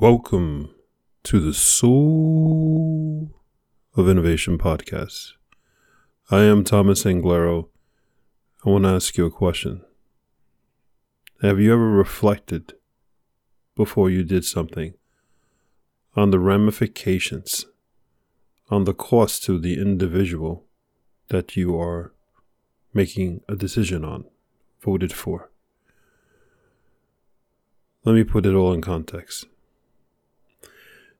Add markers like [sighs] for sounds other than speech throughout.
Welcome to the Soul of Innovation podcast. I am Thomas Anglero. I want to ask you a question. Have you ever reflected before you did something on the ramifications, on the cost to the individual that you are making a decision on, voted for? Let me put it all in context.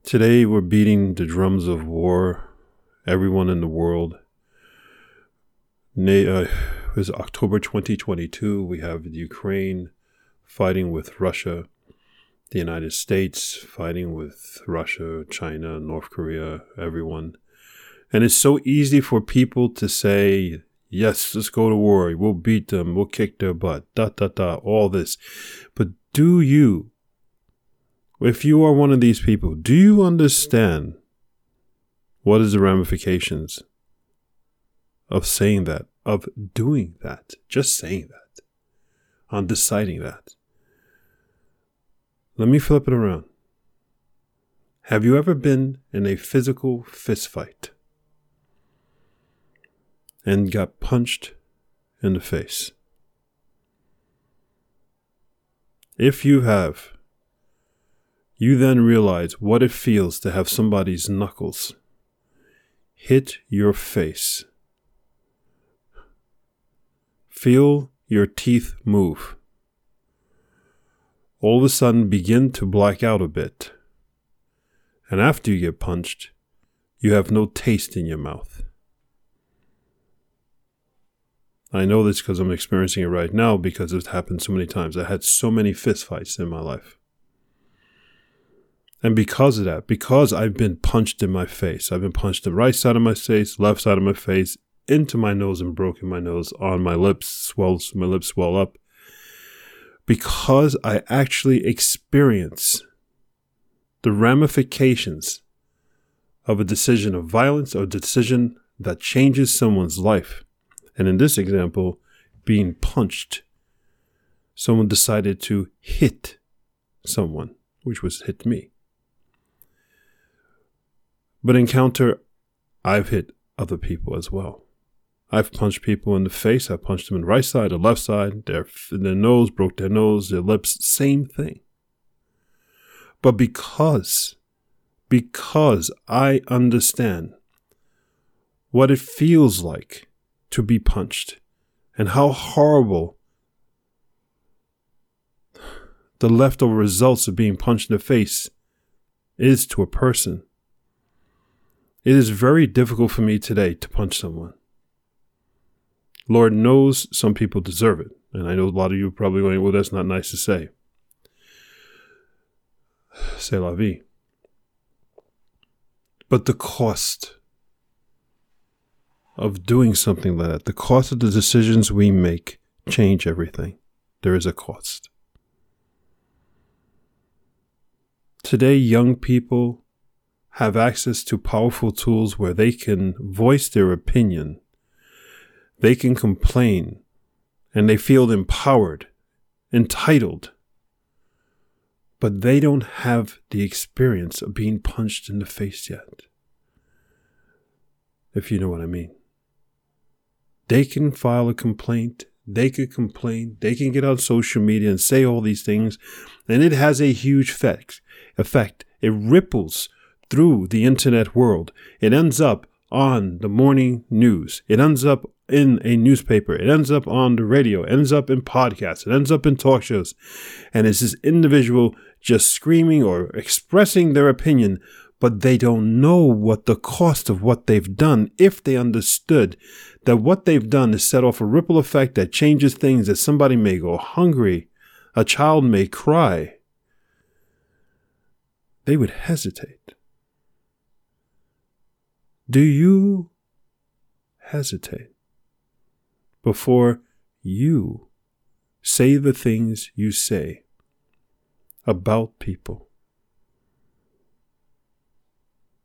Today we're beating the drums of war. Everyone in the world. Na- uh, it was October 2022. We have Ukraine fighting with Russia, the United States fighting with Russia, China, North Korea, everyone. And it's so easy for people to say, yes, let's go to war. We'll beat them. We'll kick their butt. Da, da, da. All this. But do you if you are one of these people, do you understand what is the ramifications of saying that, of doing that, just saying that, on deciding that? Let me flip it around. Have you ever been in a physical fistfight and got punched in the face? If you have, you then realize what it feels to have somebody's knuckles hit your face. Feel your teeth move. All of a sudden begin to black out a bit. And after you get punched, you have no taste in your mouth. I know this because I'm experiencing it right now because it's happened so many times. I had so many fistfights in my life. And because of that, because I've been punched in my face, I've been punched the right side of my face, left side of my face, into my nose and broken my nose, on my lips, swells, my lips swell up. Because I actually experience the ramifications of a decision of violence or a decision that changes someone's life. And in this example, being punched, someone decided to hit someone, which was hit me. But encounter, I've hit other people as well. I've punched people in the face. I've punched them in the right side, the left side, their, their nose, broke their nose, their lips, same thing. But because, because I understand what it feels like to be punched and how horrible the leftover results of being punched in the face is to a person it is very difficult for me today to punch someone. Lord knows some people deserve it. And I know a lot of you are probably going, well, that's not nice to say. [sighs] C'est la vie. But the cost of doing something like that, the cost of the decisions we make change everything. There is a cost. Today, young people have access to powerful tools where they can voice their opinion, they can complain, and they feel empowered, entitled. But they don't have the experience of being punched in the face yet. If you know what I mean. They can file a complaint, they could complain, they can get on social media and say all these things, and it has a huge effect. Effect. It ripples through the internet world. It ends up on the morning news. It ends up in a newspaper. It ends up on the radio. It ends up in podcasts. It ends up in talk shows. And it's this individual just screaming or expressing their opinion, but they don't know what the cost of what they've done if they understood that what they've done is set off a ripple effect that changes things that somebody may go hungry, a child may cry. They would hesitate. Do you hesitate before you say the things you say about people?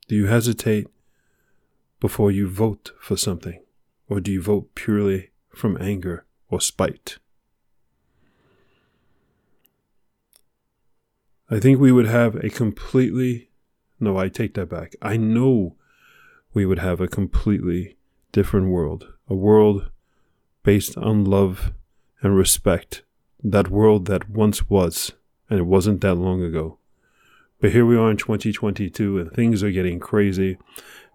Do you hesitate before you vote for something? Or do you vote purely from anger or spite? I think we would have a completely, no, I take that back. I know we would have a completely different world, a world based on love and respect, that world that once was, and it wasn't that long ago. But here we are in 2022 and things are getting crazy.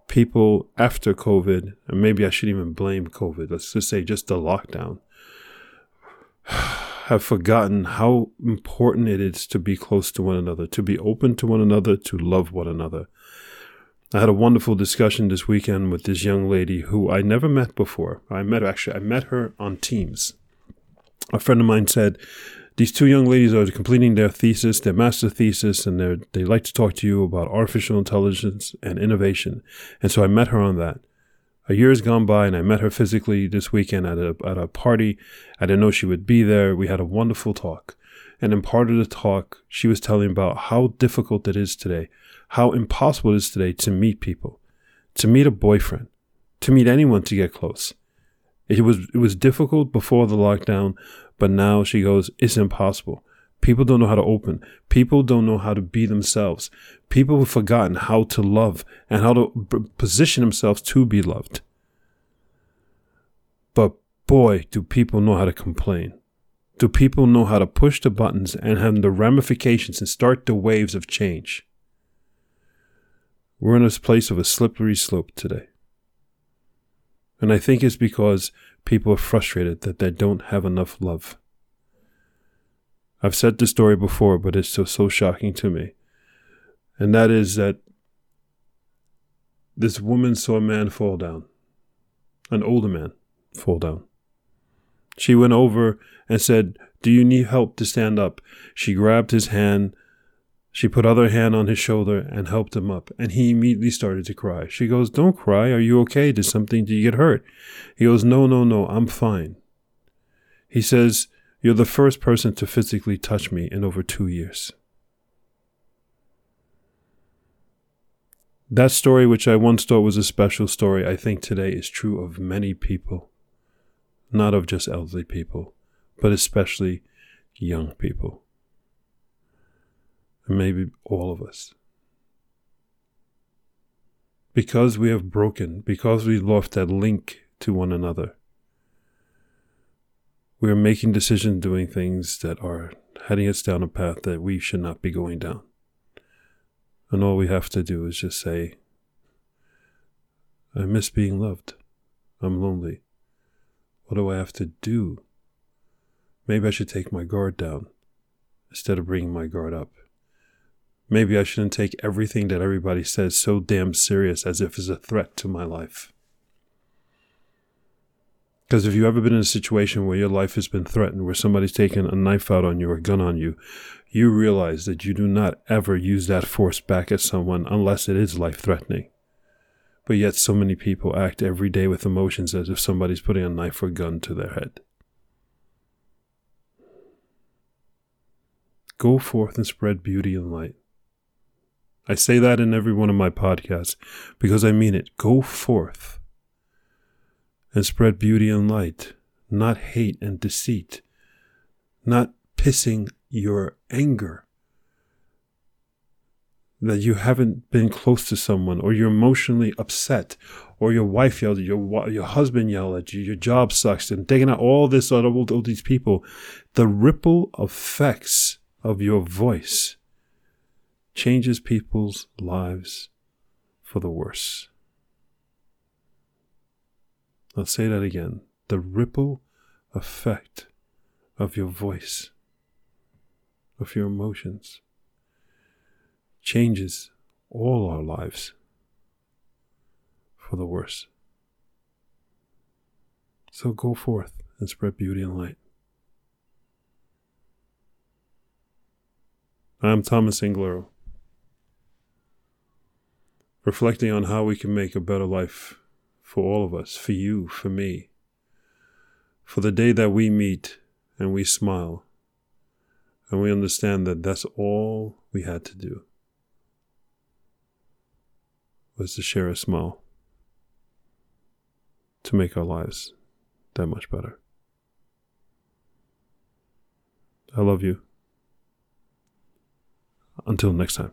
People after COVID, and maybe I shouldn't even blame COVID, let's just say just the lockdown, [sighs] have forgotten how important it is to be close to one another, to be open to one another, to love one another. I had a wonderful discussion this weekend with this young lady who I never met before. I met actually I met her on Teams. A friend of mine said these two young ladies are completing their thesis, their master thesis, and they they like to talk to you about artificial intelligence and innovation. And so I met her on that. A year has gone by, and I met her physically this weekend at a at a party. I didn't know she would be there. We had a wonderful talk, and in part of the talk, she was telling about how difficult it is today, how impossible it is today to meet people, to meet a boyfriend, to meet anyone to get close. It was it was difficult before the lockdown, but now she goes, it's impossible. People don't know how to open. People don't know how to be themselves. People have forgotten how to love and how to position themselves to be loved. But boy, do people know how to complain. Do people know how to push the buttons and have the ramifications and start the waves of change? We're in this place of a slippery slope today. And I think it's because people are frustrated that they don't have enough love. I've said this story before, but it's so, so shocking to me. And that is that this woman saw a man fall down, an older man fall down. She went over and said, Do you need help to stand up? She grabbed his hand she put other hand on his shoulder and helped him up, and he immediately started to cry. She goes, Don't cry. Are you okay? Did something, did you get hurt? He goes, No, no, no, I'm fine. He says, You're the first person to physically touch me in over two years. That story, which I once thought was a special story, I think today is true of many people. Not of just elderly people, but especially young people and maybe all of us. Because we have broken, because we've lost that link to one another, we are making decisions, doing things that are heading us down a path that we should not be going down. And all we have to do is just say, I miss being loved. I'm lonely. What do I have to do? Maybe I should take my guard down instead of bringing my guard up. Maybe I shouldn't take everything that everybody says so damn serious as if it's a threat to my life. Because if you've ever been in a situation where your life has been threatened, where somebody's taken a knife out on you or a gun on you, you realize that you do not ever use that force back at someone unless it is life threatening. But yet, so many people act every day with emotions as if somebody's putting a knife or gun to their head. Go forth and spread beauty and light. I say that in every one of my podcasts because I mean it. Go forth and spread beauty and light, not hate and deceit, not pissing your anger that you haven't been close to someone or you're emotionally upset or your wife yelled at you, your, husband yelled at you, your job sucks, and taking out all this of all these people, the ripple effects of your voice changes people's lives for the worse. I'll say that again. The ripple effect of your voice, of your emotions, changes all our lives for the worse. So go forth and spread beauty and light. I'm Thomas Anglero reflecting on how we can make a better life for all of us, for you, for me, for the day that we meet and we smile and we understand that that's all we had to do was to share a smile to make our lives that much better. I love you. Until next time.